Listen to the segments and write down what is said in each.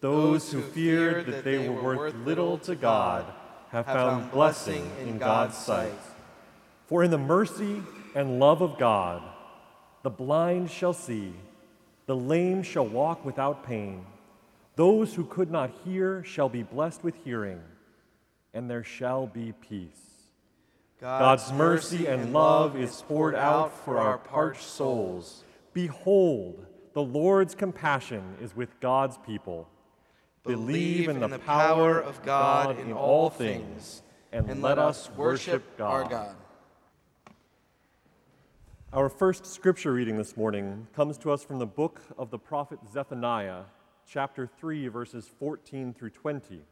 Those who feared that they were worth little to God have found blessing in God's sight. For in the mercy and love of God, the blind shall see, the lame shall walk without pain, those who could not hear shall be blessed with hearing, and there shall be peace. God's mercy and love is poured out for our parched souls. Behold, the Lord's compassion is with God's people. Believe in the power of God in all things, and let us worship our God. Our first scripture reading this morning comes to us from the book of the prophet Zephaniah, chapter 3, verses 14 through 20.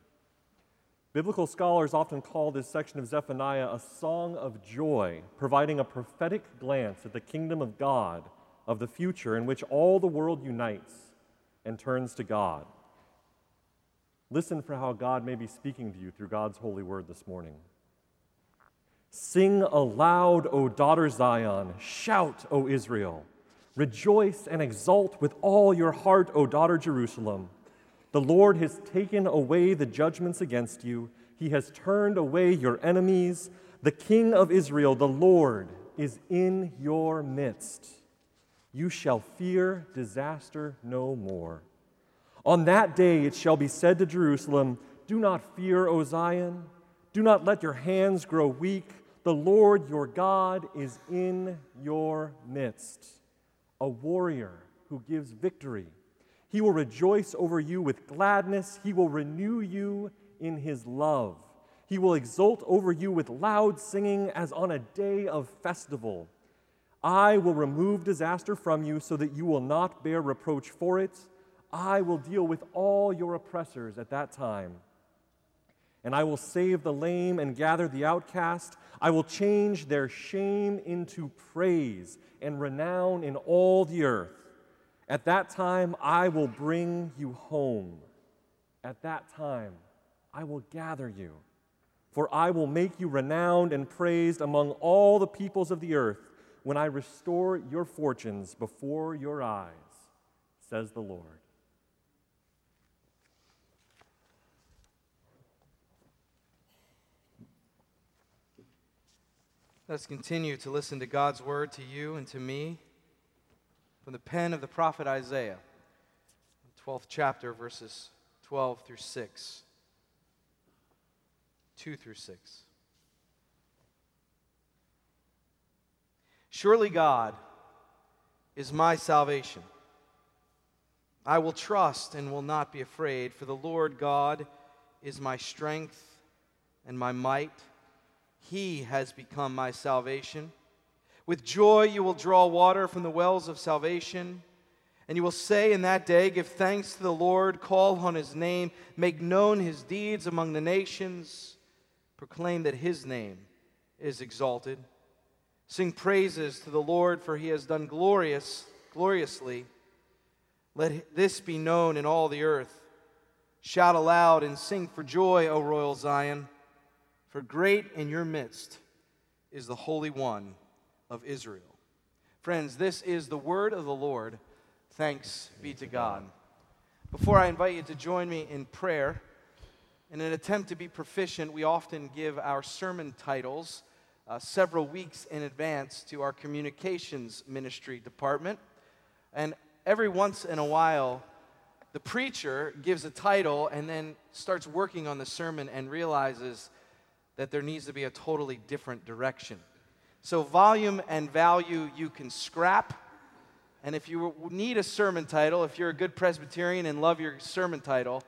Biblical scholars often call this section of Zephaniah a song of joy, providing a prophetic glance at the kingdom of God of the future in which all the world unites and turns to God. Listen for how God may be speaking to you through God's holy word this morning. Sing aloud, O daughter Zion. Shout, O Israel. Rejoice and exult with all your heart, O daughter Jerusalem. The Lord has taken away the judgments against you, He has turned away your enemies. The King of Israel, the Lord, is in your midst. You shall fear disaster no more. On that day it shall be said to Jerusalem, Do not fear, O Zion. Do not let your hands grow weak. The Lord your God is in your midst, a warrior who gives victory. He will rejoice over you with gladness. He will renew you in his love. He will exult over you with loud singing as on a day of festival. I will remove disaster from you so that you will not bear reproach for it. I will deal with all your oppressors at that time. And I will save the lame and gather the outcast. I will change their shame into praise and renown in all the earth. At that time, I will bring you home. At that time, I will gather you. For I will make you renowned and praised among all the peoples of the earth when I restore your fortunes before your eyes, says the Lord. Let's continue to listen to God's word to you and to me from the pen of the prophet Isaiah, 12th chapter, verses 12 through 6. 2 through 6. Surely God is my salvation. I will trust and will not be afraid, for the Lord God is my strength and my might. He has become my salvation. With joy you will draw water from the wells of salvation. And you will say in that day, Give thanks to the Lord, call on his name, make known his deeds among the nations, proclaim that his name is exalted. Sing praises to the Lord, for he has done glorious, gloriously. Let this be known in all the earth. Shout aloud and sing for joy, O royal Zion. For great in your midst is the Holy One of Israel. Friends, this is the word of the Lord. Thanks be to God. Before I invite you to join me in prayer, in an attempt to be proficient, we often give our sermon titles uh, several weeks in advance to our communications ministry department. And every once in a while, the preacher gives a title and then starts working on the sermon and realizes that there needs to be a totally different direction. So, volume and value you can scrap. And if you need a sermon title, if you're a good Presbyterian and love your sermon title,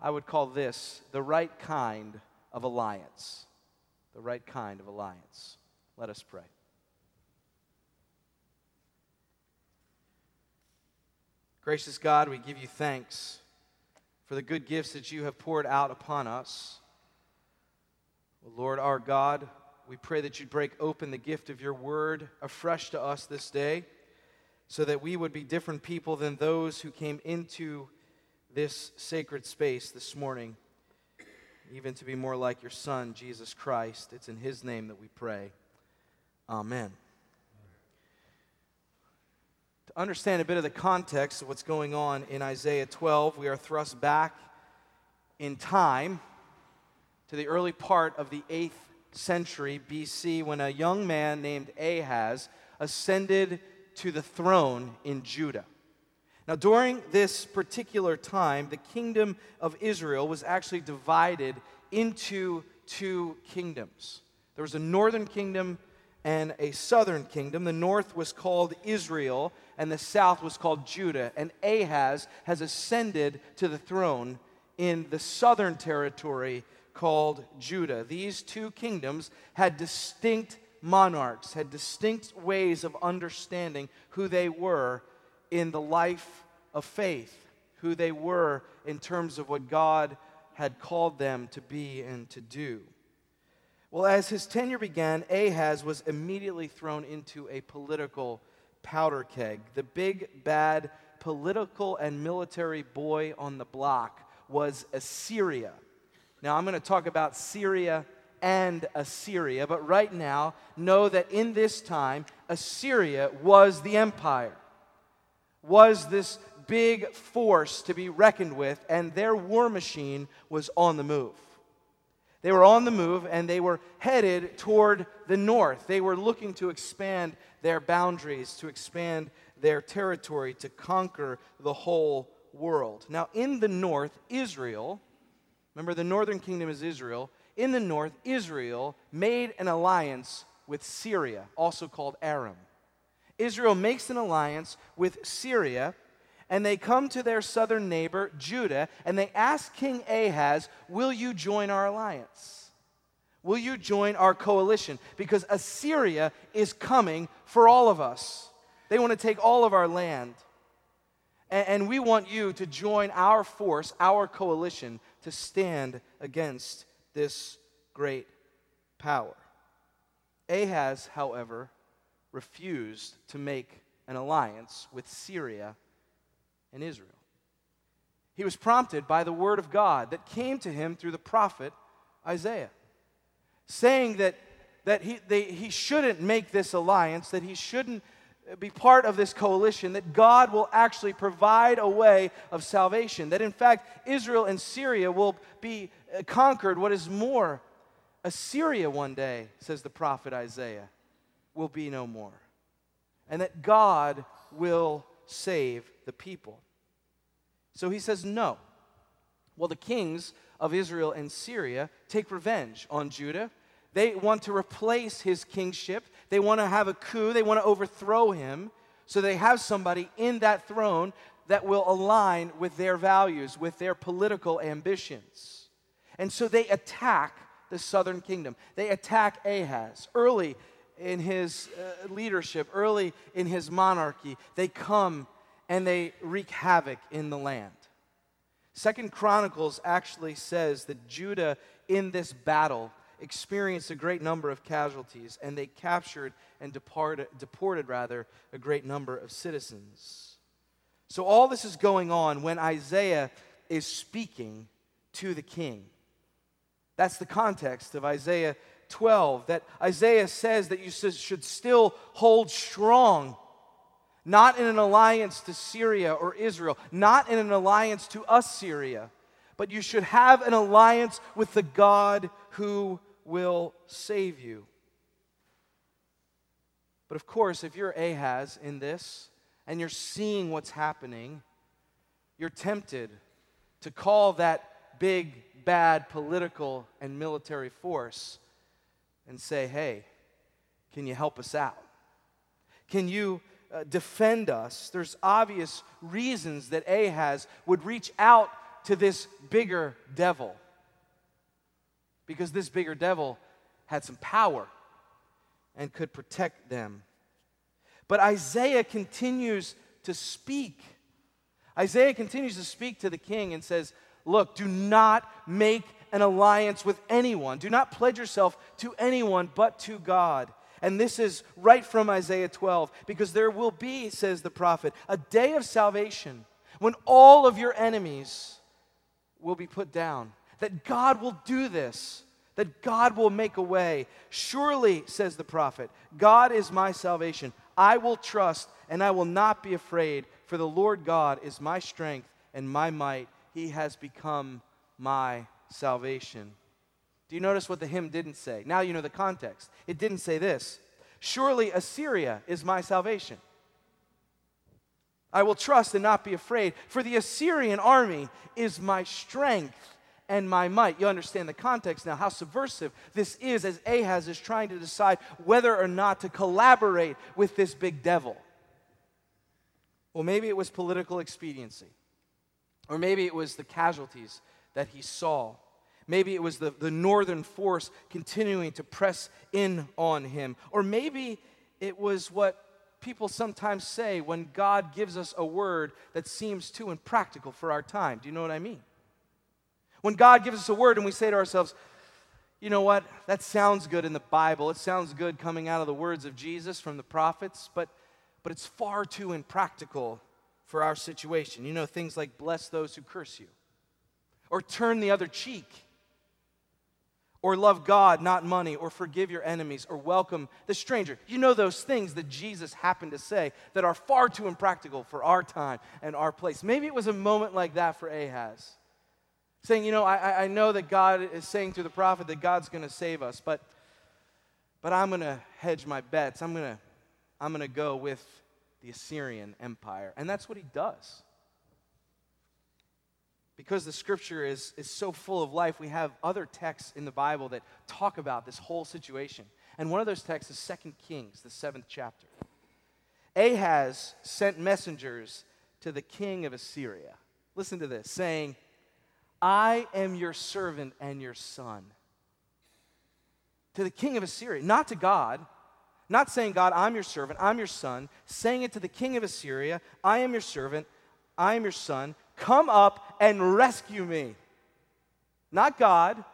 I would call this The Right Kind of Alliance. The Right Kind of Alliance. Let us pray. Gracious God, we give you thanks for the good gifts that you have poured out upon us. Lord our God, we pray that you'd break open the gift of your word afresh to us this day so that we would be different people than those who came into this sacred space this morning, even to be more like your Son, Jesus Christ. It's in his name that we pray. Amen. To understand a bit of the context of what's going on in Isaiah 12, we are thrust back in time to the early part of the 8th century BC when a young man named Ahaz ascended to the throne in Judah. Now, during this particular time, the kingdom of Israel was actually divided into two kingdoms. There was a northern kingdom and a southern kingdom. The north was called Israel, and the south was called Judah. And Ahaz has ascended to the throne in the southern territory called Judah. These two kingdoms had distinct monarchs, had distinct ways of understanding who they were in the life of faith, who they were in terms of what God had called them to be and to do. Well, as his tenure began, Ahaz was immediately thrown into a political powder keg. The big, bad political and military boy on the block was Assyria. Now, I'm going to talk about Syria and Assyria, but right now, know that in this time, Assyria was the empire, was this big force to be reckoned with, and their war machine was on the move. They were on the move and they were headed toward the north. They were looking to expand their boundaries, to expand their territory, to conquer the whole world. Now, in the north, Israel Remember, the northern kingdom is Israel. In the north, Israel made an alliance with Syria, also called Aram. Israel makes an alliance with Syria, and they come to their southern neighbor, Judah, and they ask King Ahaz, Will you join our alliance? Will you join our coalition? Because Assyria is coming for all of us. They want to take all of our land. And, we want you to join our force, our coalition, to stand against this great power. Ahaz, however, refused to make an alliance with Syria and Israel. He was prompted by the word of God that came to him through the prophet Isaiah, saying that, that he, they, he shouldn't make this alliance, that he shouldn't be part of this coalition, that God will actually provide a way of salvation. That in fact, Israel and Syria will be uh, conquered. What is more, Assyria one day, says the prophet Isaiah, will be no more. And that God will save the people. So he says, no. Well, the kings of Israel and Syria take revenge on Judah. They want to replace his kingship they want to have a coup, they want to overthrow him. So they have somebody in that throne that will align with their values, with their political ambitions. And so they attack the southern kingdom. They attack Ahaz early in his uh, leadership, early in his monarchy. They come and they wreak havoc in the land. Second Chronicles actually says that Judah in this battle experienced a great number of casualties, and they captured and departed, deported, rather, a great number of citizens. So, all this is going on when Isaiah is speaking to the king. That's the context of Isaiah 12, that Isaiah says that you should still hold strong, not in an alliance to Syria or Israel, not in an alliance to Assyria, but you should have an alliance with the God who will save you. But of course, if you're Ahaz in this and you're seeing what's happening, you're tempted to call that big, bad political and military force and say, hey, can you help us out? Can you uh, defend us? There's obvious reasons that Ahaz would reach out to this bigger devil because this bigger devil had some power and could protect them. But Isaiah continues to speak. Isaiah continues to speak to the king and says, Look, do not make an alliance with anyone. Do not pledge yourself to anyone but to God. And this is right from Isaiah 12, because there will be, says the prophet, a day of salvation when all of your enemies will be put down. That God will do this, that God will make a way. Surely, says the prophet, God is my salvation. I will trust and I will not be afraid, for the Lord God is my strength and my might. He has become my salvation. Do you notice what the hymn didn't say? Now you know the context. It didn't say this Surely Assyria is my salvation. I will trust and not be afraid, for the Assyrian army is my strength and my might. You understand the context now, how subversive this is as Ahaz is trying to decide whether or not to collaborate with this big devil. Well, maybe it was political expediency, or maybe it was the casualties that he saw. Maybe it was the, the northern force continuing to press in on him. Or maybe it was what people sometimes say when God gives us a word that seems too impractical for our time. Do you know what I mean? When God gives us a word and we say to ourselves, you know what? That sounds good in the Bible. It sounds good coming out of the words of Jesus from the prophets, but, but it's far too impractical for our situation. You know, things like bless those who curse you, or turn the other cheek or love God, not money, or forgive your enemies, or welcome the stranger. You know those things that Jesus happened to say that are far too impractical for our time and our place. Maybe it was a moment like that for Ahaz. Saying, you know, I, I know that God is saying through the prophet that God's going to save us, but, but I'm going to hedge my bets. I'm going to I'm going to go with the Assyrian Empire. And that's what he does because the scripture is, is so full of life, we have other texts in the Bible that talk about this whole situation. And one of those texts is Second Kings, the seventh chapter. Ahaz sent messengers to the king of Assyria. Listen to this, saying, I am your servant and your son. To the king of Assyria, not to God, not saying, God, I'm your servant, I'm your son, saying it to the king of Assyria, I am your servant, I am your son. Come up and rescue me. Not God,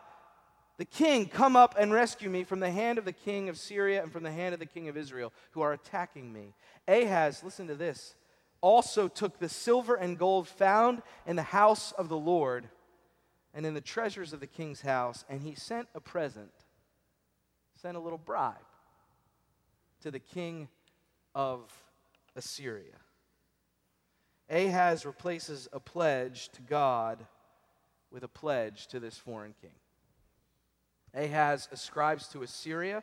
the king, come up and rescue me from the hand of the king of Syria and from the hand of the king of Israel who are attacking me. Ahaz, listen to this, also took the silver and gold found in the house of the Lord and in the treasures of the king's house, and he sent a present, sent a little bribe to the king of Assyria. Ahaz replaces a pledge to God with a pledge to this foreign king. Ahaz ascribes to Assyria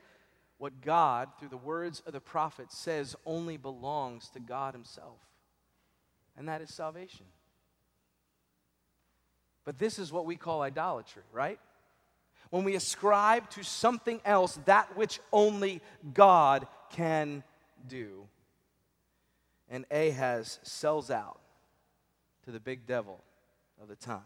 what God, through the words of the prophet, says only belongs to God Himself, and that is salvation. But this is what we call idolatry, right? When we ascribe to something else that which only God can do and Ahaz sells out to the big devil of the time.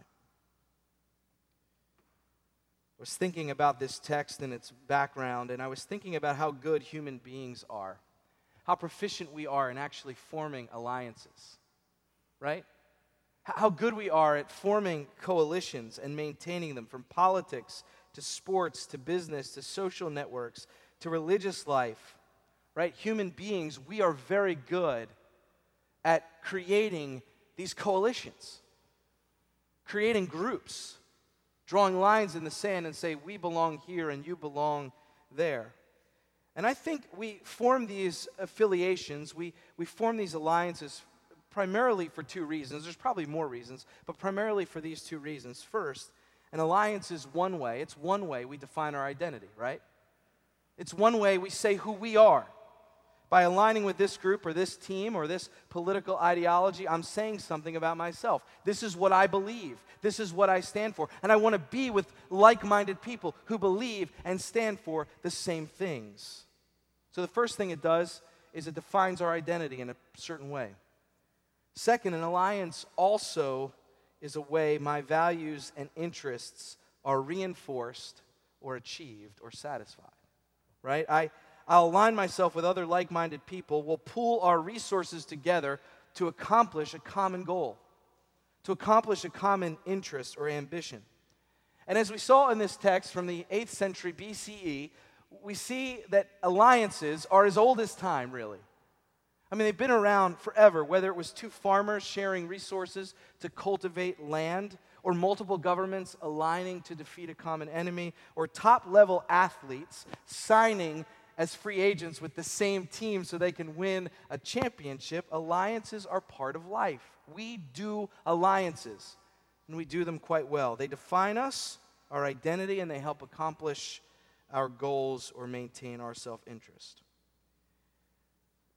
I was thinking about this text and its background, and I was thinking about how good human beings are, how proficient we are in actually forming alliances, right? How good we are at forming coalitions and maintaining them from politics to sports to business to social networks to religious life, right? Human beings, we are very good at creating these coalitions, creating groups, drawing lines in the sand and say, we belong here and you belong there. And I think we form these affiliations, we, we form these alliances primarily for two reasons. There's probably more reasons, but primarily for these two reasons. First, an alliance is one way, it's one way we define our identity, right? It's one way we say who we are. By aligning with this group or this team or this political ideology, I'm saying something about myself. This is what I believe. This is what I stand for. And I want to be with like minded people who believe and stand for the same things. So the first thing it does is it defines our identity in a certain way. Second, an alliance also is a way my values and interests are reinforced or achieved or satisfied. Right? I, I'll align myself with other like minded people. We'll pool our resources together to accomplish a common goal. to accomplish a common interest or ambition. And as we saw in this text from the 8th century BCE, we see that alliances are as old as time, really. I mean, they've been around forever, whether it was two farmers sharing resources to cultivate land, or multiple governments aligning to defeat a common enemy, or top level athletes signing as free agents with the same team so they can win a championship. Alliances are part of life. We do alliances, and we do them quite well. They define us, our identity, and they help accomplish our goals or maintain our self interest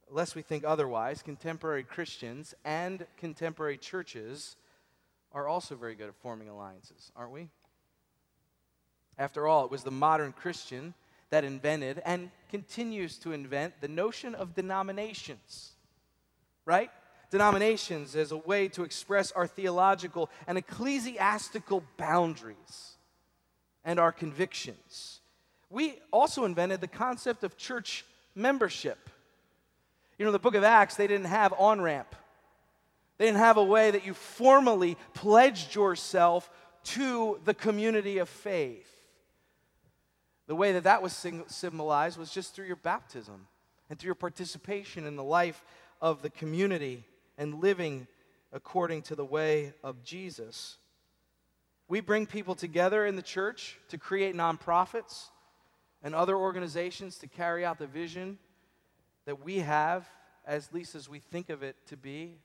lest we think otherwise, contemporary Christians and contemporary churches are also very good at forming alliances, aren't we? After all, it was the modern Christian that invented and continues to invent the notion of denominations, right? Denominations as a way to express our theological and ecclesiastical boundaries and our convictions. We also invented the concept of church membership you know, the book of Acts, they didn't have on ramp. They didn't have a way that you formally pledged yourself to the community of faith. The way that that was symbolized was just through your baptism and through your participation in the life of the community and living according to the way of Jesus. We bring people together in the church to create nonprofits and other organizations to carry out the vision that we have, as least as we think of it to be,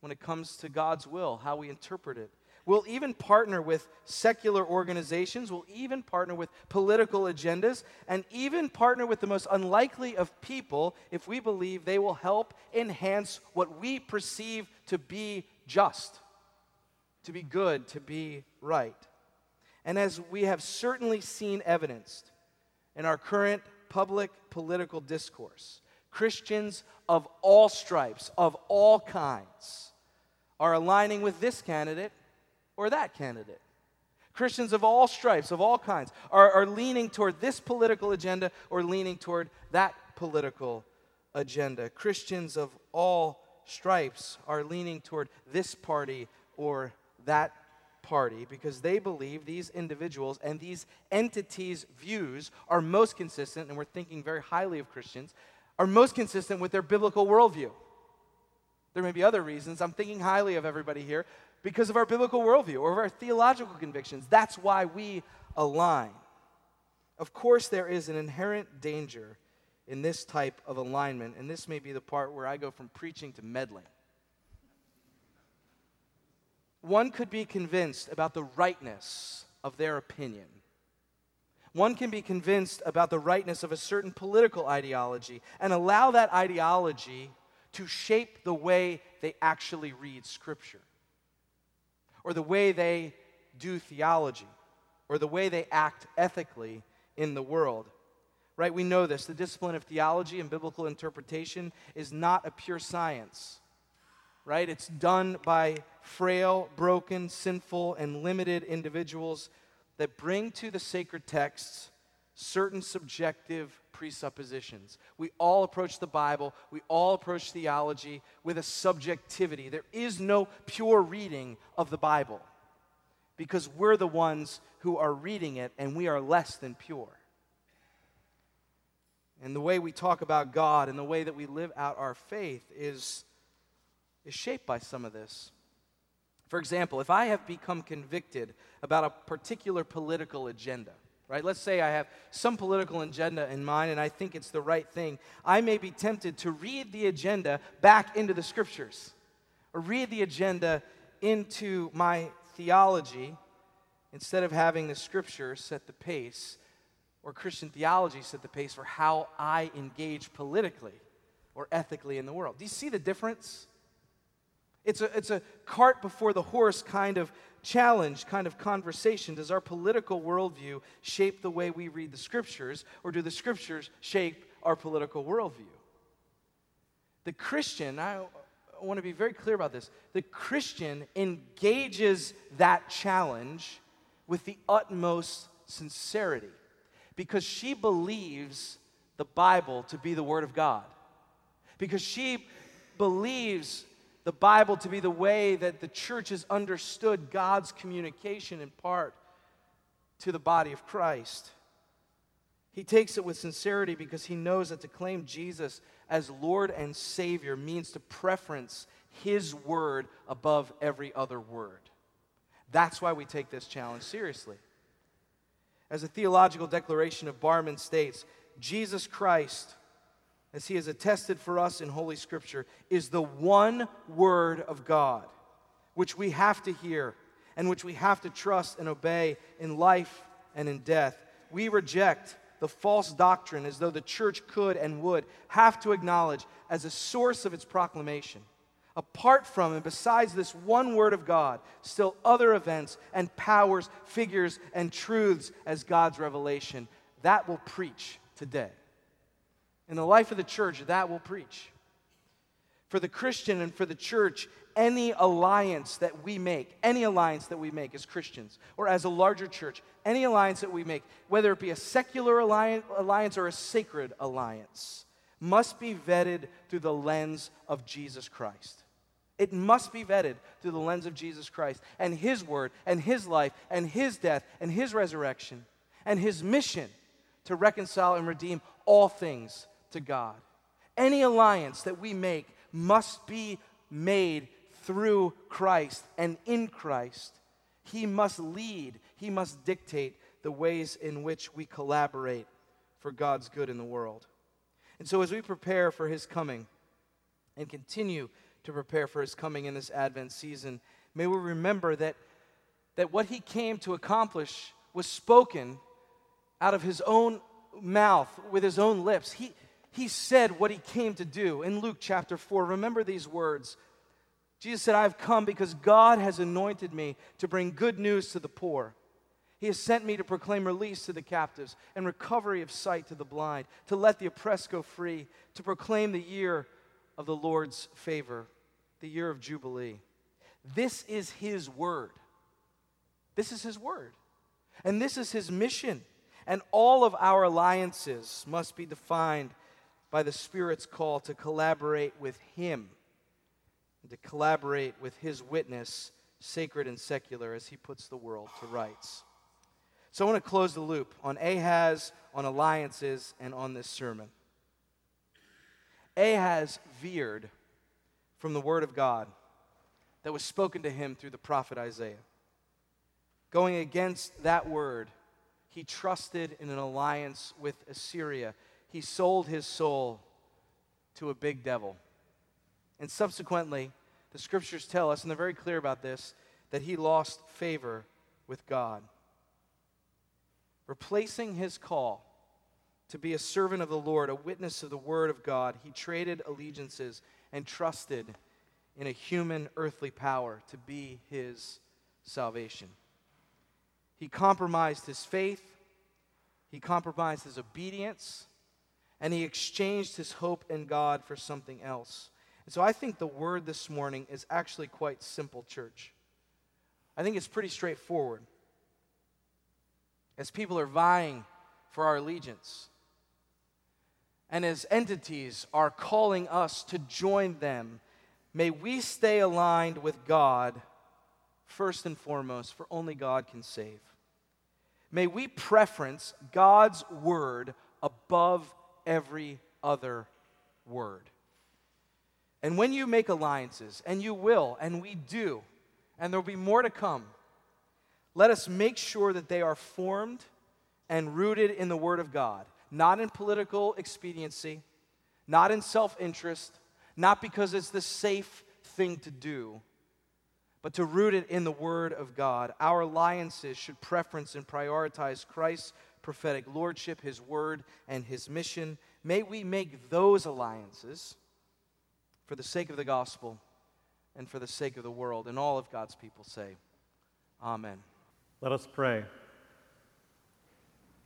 when it comes to God's will, how we interpret it. We'll even partner with secular organizations. We'll even partner with political agendas and even partner with the most unlikely of people if we believe they will help enhance what we perceive to be just, to be good, to be right. And as we have certainly seen evidenced in our current public political discourse, Christians of all stripes, of all kinds, are aligning with this candidate or that candidate. Christians of all stripes, of all kinds, are, are leaning toward this political agenda or leaning toward that political agenda. Christians of all stripes are leaning toward this party or that party because they believe these individuals and these entities' views are most consistent, and we're thinking very highly of Christians, are most consistent with their biblical worldview. There may be other reasons. I'm thinking highly of everybody here because of our biblical worldview or of our theological convictions. That's why we align. Of course, there is an inherent danger in this type of alignment, and this may be the part where I go from preaching to meddling. One could be convinced about the rightness of their opinion one can be convinced about the rightness of a certain political ideology and allow that ideology to shape the way they actually read Scripture, or the way they do theology, or the way they act ethically in the world. Right? We know this. The discipline of theology and biblical interpretation is not a pure science. Right? It's done by frail, broken, sinful, and limited individuals that bring to the sacred texts certain subjective presuppositions. We all approach the Bible, we all approach theology with a subjectivity. There is no pure reading of the Bible because we're the ones who are reading it and we are less than pure. And the way we talk about God and the way that we live out our faith is, is shaped by some of this. For example, if I have become convicted about a particular political agenda, right? Let's say I have some political agenda in mind and I think it's the right thing. I may be tempted to read the agenda back into the scriptures or read the agenda into my theology instead of having the scripture set the pace or Christian theology set the pace for how I engage politically or ethically in the world. Do you see the difference? It's a, it's a cart before the horse kind of challenge, kind of conversation. Does our political worldview shape the way we read the scriptures, or do the scriptures shape our political worldview? The Christian, I, I want to be very clear about this. The Christian engages that challenge with the utmost sincerity because she believes the Bible to be the Word of God. Because she believes the Bible to be the way that the church has understood God's communication in part to the body of Christ. He takes it with sincerity because he knows that to claim Jesus as Lord and Savior means to preference his word above every other word. That's why we take this challenge seriously. As a theological declaration of Barmen states, Jesus Christ, as he has attested for us in Holy Scripture, is the one word of God which we have to hear and which we have to trust and obey in life and in death. We reject the false doctrine as though the church could and would have to acknowledge as a source of its proclamation. Apart from and besides this one word of God, still other events and powers, figures, and truths as God's revelation. That will preach today. In the life of the church, that will preach. For the Christian and for the church, any alliance that we make, any alliance that we make as Christians or as a larger church, any alliance that we make, whether it be a secular alliance or a sacred alliance, must be vetted through the lens of Jesus Christ. It must be vetted through the lens of Jesus Christ and His word and His life and His death and His resurrection and His mission to reconcile and redeem all things to God. Any alliance that we make must be made through Christ and in Christ. He must lead, He must dictate the ways in which we collaborate for God's good in the world. And so, as we prepare for His coming and continue to prepare for His coming in this Advent season, may we remember that, that what He came to accomplish was spoken out of His own mouth, with His own lips. He, he said what He came to do in Luke chapter 4. Remember these words Jesus said, I've come because God has anointed me to bring good news to the poor. He has sent me to proclaim release to the captives and recovery of sight to the blind, to let the oppressed go free, to proclaim the year of the Lord's favor, the year of Jubilee. This is His word. This is His word. And this is His mission. And all of our alliances must be defined by the Spirit's call to collaborate with Him and to collaborate with his witness, sacred and secular, as he puts the world to rights. So I want to close the loop on Ahaz, on alliances, and on this sermon. Ahaz veered from the word of God that was spoken to him through the prophet Isaiah. Going against that word, he trusted in an alliance with Assyria. He sold his soul to a big devil. And subsequently, the scriptures tell us, and they're very clear about this, that he lost favor with God. Replacing his call to be a servant of the Lord, a witness of the word of God, he traded allegiances and trusted in a human earthly power to be his salvation. He compromised his faith, he compromised his obedience, and he exchanged his hope in God for something else. And so I think the word this morning is actually quite simple, church. I think it's pretty straightforward. As people are vying for our allegiance, and as entities are calling us to join them, may we stay aligned with God first and foremost, for only God can save. May we preference God's word above every other word. And when you make alliances, and you will, and we do, and there'll be more to come, let us make sure that they are formed and rooted in the Word of God, not in political expediency, not in self interest, not because it's the safe thing to do, but to root it in the Word of God. Our alliances should preference and prioritize Christ's prophetic lordship, His Word, and His mission. May we make those alliances for the sake of the gospel and for the sake of the world. And all of God's people say, Amen. Let us pray.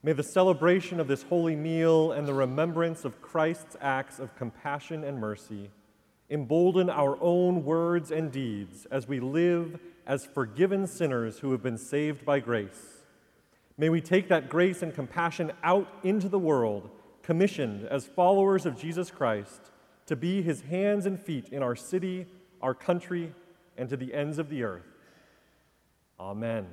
May the celebration of this holy meal and the remembrance of Christ's acts of compassion and mercy embolden our own words and deeds as we live as forgiven sinners who have been saved by grace. May we take that grace and compassion out into the world, commissioned as followers of Jesus Christ to be his hands and feet in our city, our country, and to the ends of the earth. Amen.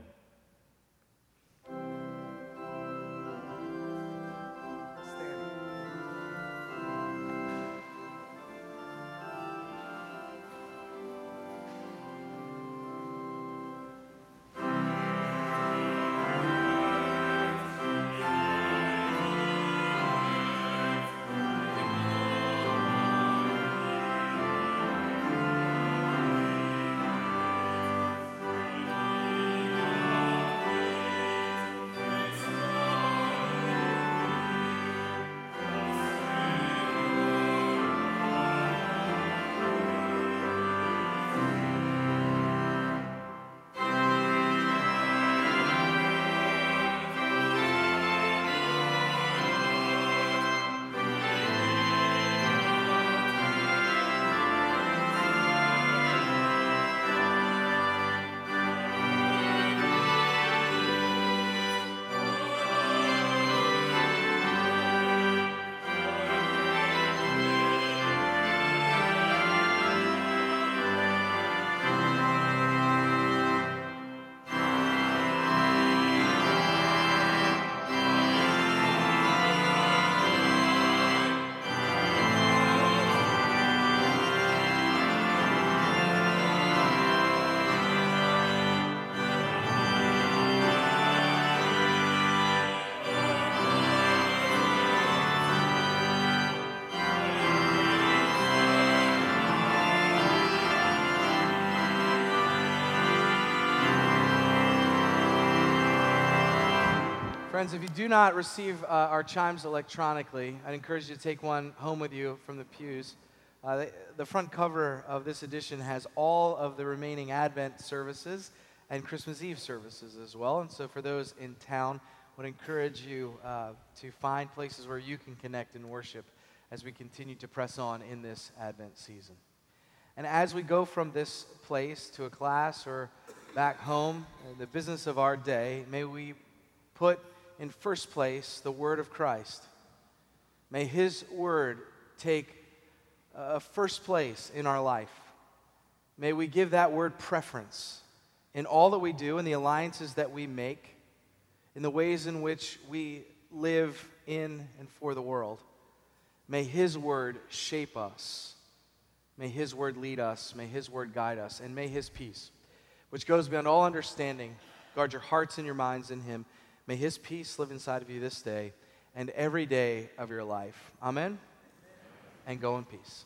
Friends, if you do not receive uh, our chimes electronically, I'd encourage you to take one home with you from the pews. Uh, the, the front cover of this edition has all of the remaining Advent services and Christmas Eve services as well. And so, for those in town, I would encourage you uh, to find places where you can connect and worship as we continue to press on in this Advent season. And as we go from this place to a class or back home, the business of our day, may we put in first place the word of Christ. May his word take a first place in our life. May we give that word preference in all that we do, in the alliances that we make, in the ways in which we live in and for the world. May his word shape us. May his word lead us. May his word guide us. And may his peace, which goes beyond all understanding, guard your hearts and your minds in him. May his peace live inside of you this day and every day of your life. Amen? And go in peace.